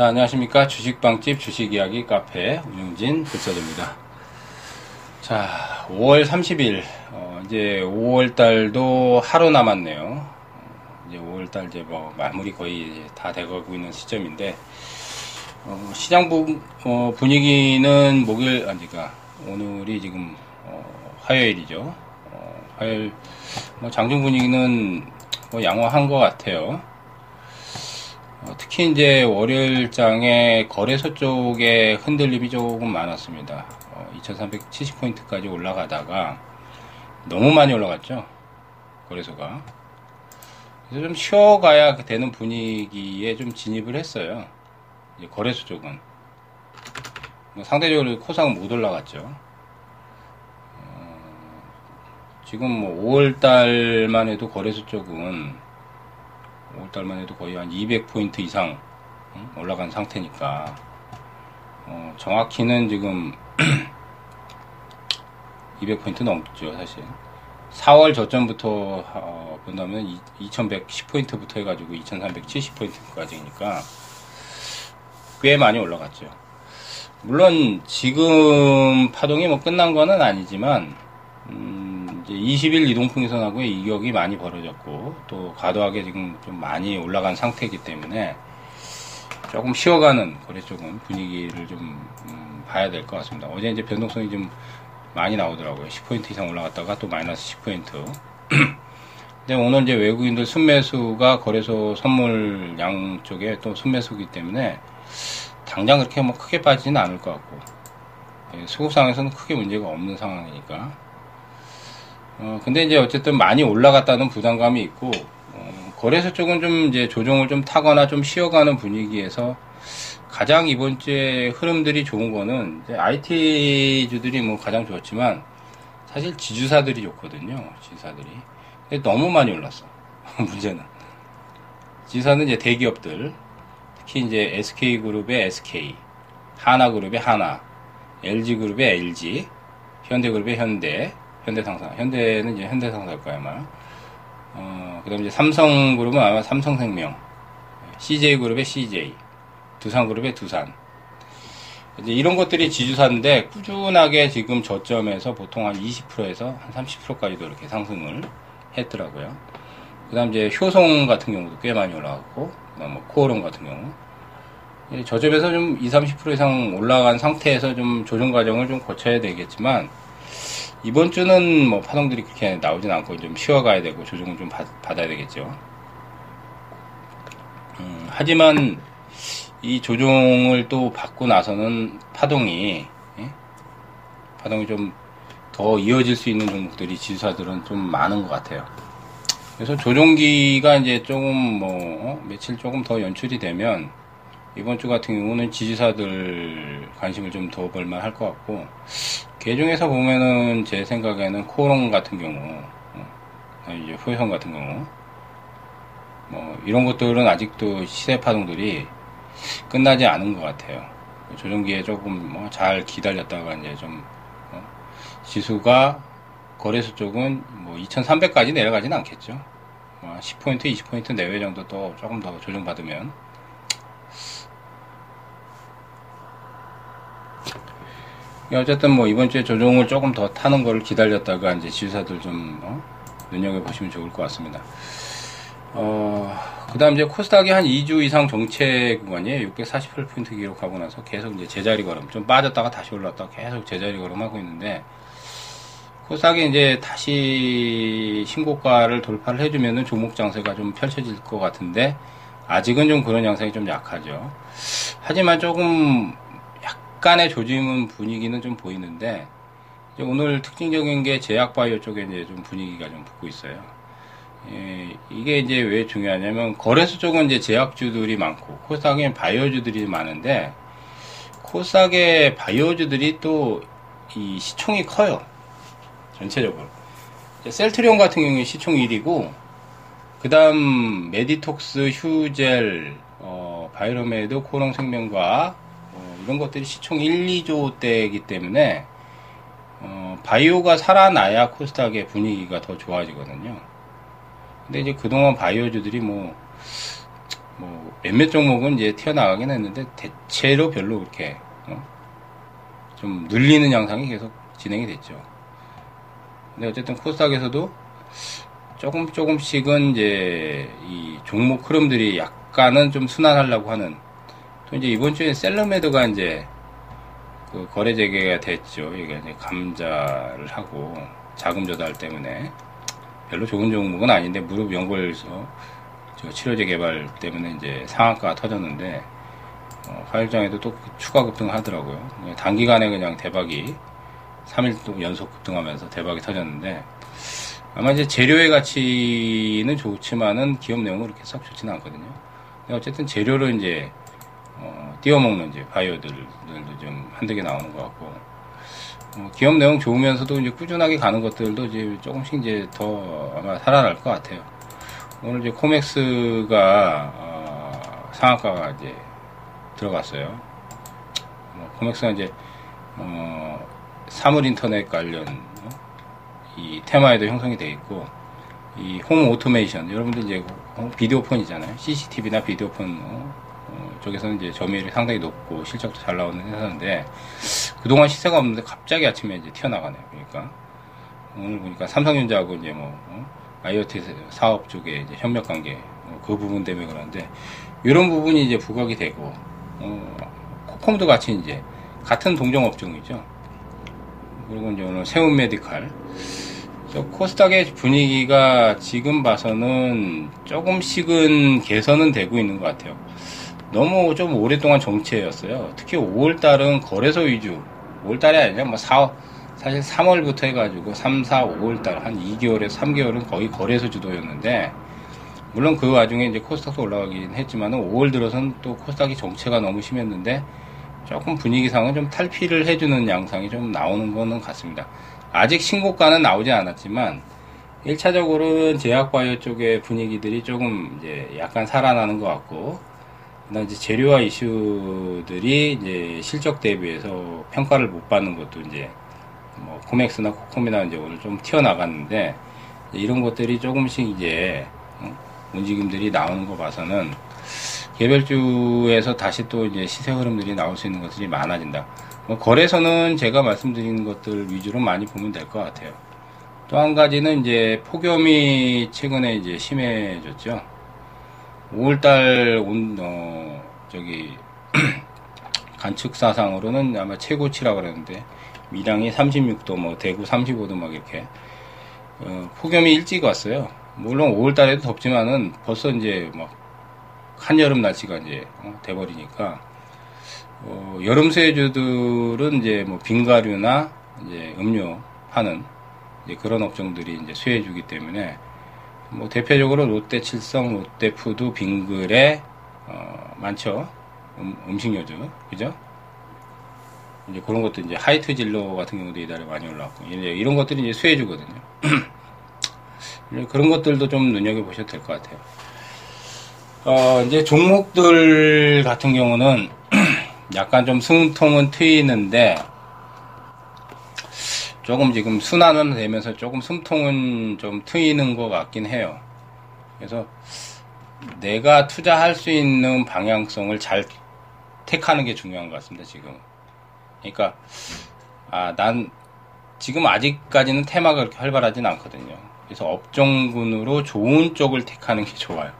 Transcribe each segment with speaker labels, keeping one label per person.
Speaker 1: 자, 안녕하십니까. 주식방집 주식이야기 카페 운영진 글서입니다 자, 5월 30일, 어, 이제 5월 달도 하루 남았네요. 어, 이제 5월 달 이제 뭐 마무리 거의 다 돼가고 있는 시점인데, 어, 시장 부, 어, 분위기는 목요일, 아니, 까 오늘이 지금, 어, 화요일이죠. 어, 화요일, 뭐 장중 분위기는 뭐 양호한 것 같아요. 어, 특히 이제 월요일장에 거래소 쪽에 흔들림이 조금 많았습니다. 어, 2370포인트까지 올라가다가 너무 많이 올라갔죠. 거래소가. 그래서 좀 쉬어가야 되는 분위기에 좀 진입을 했어요. 거래소 쪽은. 뭐 상대적으로 코상은 못 올라갔죠. 어, 지금 뭐 5월 달만 해도 거래소 쪽은 5월달만 해도 거의 한 200포인트 이상 올라간 상태니까. 어, 정확히는 지금 200포인트 넘죠 사실. 4월 저점부터 어, 본다면 2110포인트부터 해가지고 2370포인트까지니까 꽤 많이 올라갔죠. 물론 지금 파동이 뭐 끝난 거는 아니지만 음, 20일 이동평선하고의 이격이 많이 벌어졌고 또 과도하게 지금 좀 많이 올라간 상태이기 때문에 조금 쉬어가는 거래 쪽은 분위기를 좀 음, 봐야 될 것 같습니다. 어제 이제 변동성이 좀 많이 나오더라고요. 10포인트 이상 올라갔다가 또 마이너스 10포인트. 근데 오늘 이제 외국인들 순매수가 거래소 선물 양 쪽에 또 순매수기 때문에 당장 그렇게 뭐 크게 빠지지는 않을 것 같고 예, 수급상에서는 크게 문제가 없는 상황이니까 어, 근데 이제 어쨌든 많이 올라갔다는 부담감이 있고, 어, 거래소 쪽은 좀 이제 조정을 좀 타거나 좀 쉬어가는 분위기에서 가장 이번 주에 흐름들이 좋은 거는 이제 IT주들이 뭐 가장 좋았지만 사실 지주사들이 좋거든요. 지주사들이. 근데 너무 많이 올랐어. 문제는. 지주사는 이제 대기업들, 특히 이제 SK그룹의 SK, 하나그룹의 하나, LG그룹의 LG, 현대그룹의 현대, 현대상사. 현대는 이제 현대상사일 거야, 아마. 어, 그 다음에 이제 삼성그룹은 아마 삼성생명. CJ그룹의 CJ. 두산그룹의 두산. 이제 이런 것들이 지주사인데 꾸준하게 지금 저점에서 보통 한 20%에서 한 30%까지도 이렇게 상승을 했더라고요. 그 다음 이제 효성 같은 경우도 꽤 많이 올라갔고, 그 다음 뭐 코어롱 같은 경우. 저점에서 좀 20, 30% 이상 올라간 상태에서 좀 조정 과정을 좀 거쳐야 되겠지만, 이번 주는 뭐 파동들이 그렇게 나오진 않고 좀 쉬어가야 되고 조정을 좀 받, 아야 되겠죠. 음, 하지만 이 조정을 또 받고 나서는 파동이 예? 파동이 좀 더 이어질 수 있는 종목들이 지수사들은 좀 많은 것 같아요. 그래서 조정기가 이제 조금 뭐 어? 며칠 조금 더 연출이 되면 이번 주 같은 경우는 지지사들 관심을 좀더 볼만 할 것 같고 개중에서 보면은 제 생각에는 코롱 같은 경우 어, 이제 후회성 같은 경우 뭐 이런 것들은 아직도 시세 파동들이 끝나지 않은 것 같아요. 조정기에 조금 뭐 잘 기다렸다가 이제 좀 어, 지수가 거래소 쪽은 뭐 2,300까지 내려가지는 않겠죠. 뭐 10포인트, 20포인트 내외 정도 또 조금 더 조정받으면 어쨌든 뭐 이번 주에 조정을 조금 더 타는 거를 기다렸다가 이제 지주사들 좀 어? 눈여겨보시면 좋을 것 같습니다. 어, 그 다음 이제 코스닥이 한 2주 이상 정체 구간이에요. 648포인트 기록하고 나서 계속 이제 제자리 걸음. 좀 빠졌다가 다시 올랐다가 계속 제자리 걸음 하고 있는데, 코스닥이 이제 다시 신고가를 돌파를 해주면은 종목 장세가 좀 펼쳐질 것 같은데, 아직은 좀 그런 양상이 좀 약하죠. 하지만 조금 약간의 조짐은 분위기는 좀 보이는데 오늘 특징적인 게 제약바이오 쪽에 이제 좀 분위기가 좀 붙고 있어요. 예, 이게 이제 왜 중요하냐면 거래소 쪽은 이제 제약주들이 많고 코스닥엔 바이오주들이 많은데 코스닥의 바이오주들이 또 이 시총이 커요. 전체적으로. 셀트리온 같은 경우에 시총 1위고 그 다음 메디톡스, 휴젤, 어, 바이로메드, 코오롱생명과학 이런 것들이 시총 1, 2조 대이기 때문에 어, 바이오가 살아나야 코스닥의 분위기가 더 좋아지거든요. 근데 이제 그동안 바이오주들이 뭐 뭐 몇몇 종목은 이제 튀어나가긴 했는데 대체로 별로 그렇게 어? 좀 눌리는 양상이 계속 진행이 됐죠. 근데 어쨌든 코스닥에서도 조금 조금씩은 이제 이 종목 흐름들이 약간은 좀 순환하려고 하는 또 이제 이번 주에 셀러메드가 이제 그 거래 재개가 됐죠. 이게 이제 감자를 하고 자금 조달 때문에 별로 좋은 종목은 아닌데 무릎 연골에서 치료제 개발 때문에 이제 상한가가 터졌는데 어, 화일장에도 또 추가 급등을 하더라고요. 단기간에 그냥 대박이 3일 동 연속 급등하면서 대박이 터졌는데 아마 이제 재료의 가치는 좋지만은 기업 내용은 그렇게 썩 좋지는 않거든요. 어쨌든 재료를 이제 어, 띄워먹는 이제 바이오들도 좀 한두 개 나오는 것 같고 어, 기업 내용 좋으면서도 이제 꾸준하게 가는 것들도 이제 조금씩 이제 더 아마 살아날 것 같아요. 오늘 이제 코맥스가 어, 상한가가 이제 들어갔어요. 뭐 코맥스가 이제 어, 사물 인터넷 관련 어, 이 테마에도 형성이 되어 있고 이 홈 오토메이션 여러분들 이제 비디오폰이잖아요. CCTV나 비디오폰 어, 어, 쪽에서는 이제 점유율이 상당히 높고 실적도 잘 나오는 회사인데 그동안 시세가 없는데 갑자기 아침에 이제 튀어나가네요. 그러니까 오늘 보니까 삼성전자하고 이제 뭐 어? IoT 사업 쪽에 이제 협력 관계 어, 그 부분 때문에 그러는데 이런 부분이 이제 부각이 되고 어, 코컴도 같이 이제 같은 동종 업종이죠. 그리고 이제 오늘 세운 메디칼 코스닥의 분위기가 지금 봐서는 조금씩은 개선은 되고 있는 것 같아요. 너무 좀 오랫동안 정체였어요. 특히 5월달은 거래소 위주, 5월달이 아니라 뭐 4, 사실 3월부터 해가지고 3, 4, 5월달 한 2개월에서 3개월은 거의 거래소 주도였는데 물론 그 와중에 이제 코스닥도 올라가긴 했지만 5월 들어서는 또 코스닥이 정체가 너무 심했는데 조금 분위기상은 좀 탈피를 해주는 양상이 좀 나오는 거는 같습니다. 아직 신고가는 나오지 않았지만 1차적으로는 제약바이오 쪽의 분위기들이 조금 이제 약간 살아나는 것 같고 그다음 이제 재료와 이슈들이 이제 실적 대비해서 평가를 못 받는 것도 이제 뭐 코맥스나 코콤이나 이제 오늘 좀 튀어나갔는데 이런 것들이 조금씩 이제 어, 움직임들이 나오는 거 봐서는 개별주에서 다시 또 이제 시세 흐름들이 나올 수 있는 것들이 많아진다. 뭐 거래소는 제가 말씀드린 것들 위주로 많이 보면 될 것 같아요. 또 한 가지는 이제 폭염이 최근에 이제 심해졌죠. 5월달 온, 어, 저기, 관측사상으로는 아마 최고치라고 그랬는데, 밀양이 36도, 뭐 대구 35도 막 이렇게 어, 폭염이 일찍 왔어요. 물론 5월달에도 덥지만은 벌써 이제 막 한여름 날씨가 이제 어, 돼버리니까 어, 여름 수혜주들은 이제 뭐 빙과류나 이제 음료 파는 이제 그런 업종들이 이제 수혜주기 때문에 뭐 대표적으로 롯데 칠성, 롯데 푸드, 빙그레 어, 많죠. 음, 음식료죠, 그죠? 이제 그런 것도 이제 하이트 진로 같은 경우도 이달에 많이 올라왔고 이제 이런 것들이 이제 수혜주거든요. 그런 것들도 좀 눈여겨 보셔도 될 것 같아요. 어, 이제 종목들 같은 경우는 약간 좀 숨통은 트이는데 조금 지금 순환은 되면서 조금 숨통은 좀 트이는 것 같긴 해요. 그래서 내가 투자할 수 있는 방향성을 잘 택하는 게 중요한 것 같습니다, 지금. 그러니까 아, 난 지금 아직까지는 테마가 그렇게 활발하진 않거든요. 그래서 업종군으로 좋은 쪽을 택하는 게 좋아요.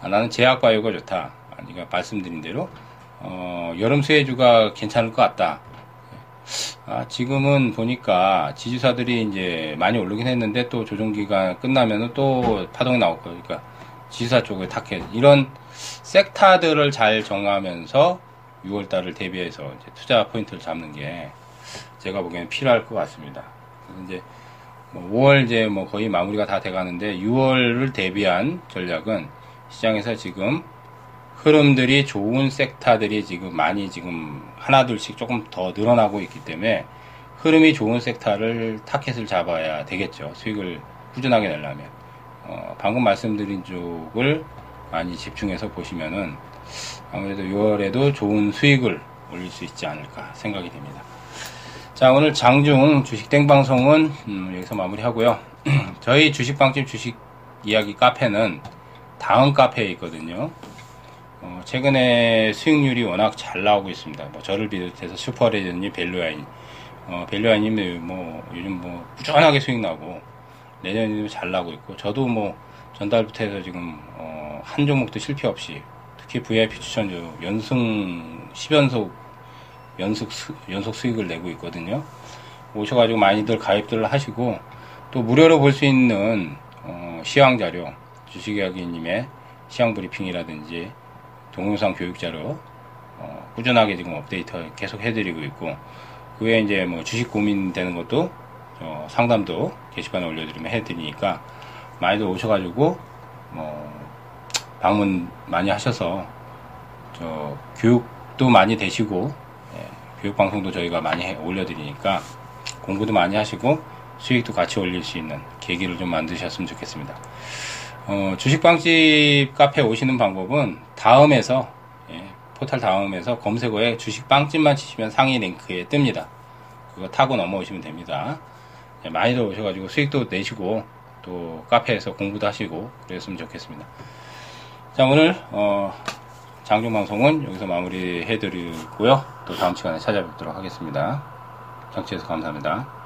Speaker 1: 아, 나는 제약바이오가 좋다. 아니가 말씀드린 대로 어, 여름 수혜주가 괜찮을 것 같다. 아, 지금은 보니까 지주사들이 이제 많이 오르긴 했는데 또 조정기가 끝나면은 또 파동이 나올 거니까 그러니까 지주사 쪽에 타켓 이런 섹타들을 잘 정하면서 6월 달을 대비해서 이제 투자 포인트를 잡는 게 제가 보기에는 필요할 것 같습니다. 이제 뭐 5월 이제 뭐 거의 마무리가 다 돼가는데 6월을 대비한 전략은 시장에서 지금 흐름들이 좋은 섹터들이 지금 많이 지금 하나 둘씩 조금 더 늘어나고 있기 때문에 흐름이 좋은 섹터를 타켓을 잡아야 되겠죠. 수익을 꾸준하게 내려면. 어, 방금 말씀드린 쪽을 많이 집중해서 보시면은 아무래도 6월에도 좋은 수익을 올릴 수 있지 않을까 생각이 됩니다. 자, 오늘 장중 주식 땡방송은 음, 여기서 마무리하고요. 저희 주식방집 주식 이야기 카페는 다음 카페에 있거든요. 어, 최근에 수익률이 워낙 잘 나오고 있습니다. 뭐 저를 비롯해서 슈퍼레전이 벨루아인, 어, 벨루아인이 뭐 요즘 뭐 꾸준하게 수익 나고 내년에도 잘 나고 있고 저도 뭐 전달부터 해서 지금 어, 한 종목도 실패 없이 특히 VIP 추천주 연승 10연속 연속 수, 연속 수익을 내고 있거든요. 오셔가지고 많이들 가입들을 하시고 또 무료로 볼 수 있는 어, 시황 자료 주식이야기님의 시황 브리핑이라든지 동영상 교육 자료 어, 꾸준하게 지금 업데이트 계속 해드리고 있고 그 외에 이제 뭐 주식 고민되는 것도 어, 상담도 게시판에 올려드리면 해드리니까 많이들 오셔가지고 뭐 방문 많이 하셔서 저 교육도 많이 되시고 예, 교육 방송도 저희가 많이 해- 올려드리니까 공부도 많이 하시고 수익도 같이 올릴 수 있는 계기를 좀 만드셨으면 좋겠습니다. 어, 주식빵집 카페 오시는 방법은 다음에서 예, 포탈 다음에서 검색어에 주식빵집만 치시면 상위 링크에 뜹니다. 그거 타고 넘어오시면 됩니다. 예, 많이들 오셔가지고 수익도 내시고 또 카페에서 공부도 하시고 그랬으면 좋겠습니다. 자 오늘 어, 장중 방송은 여기서 마무리해드리고요. 또 다음 시간에 찾아뵙도록 하겠습니다. 청취해서 감사합니다.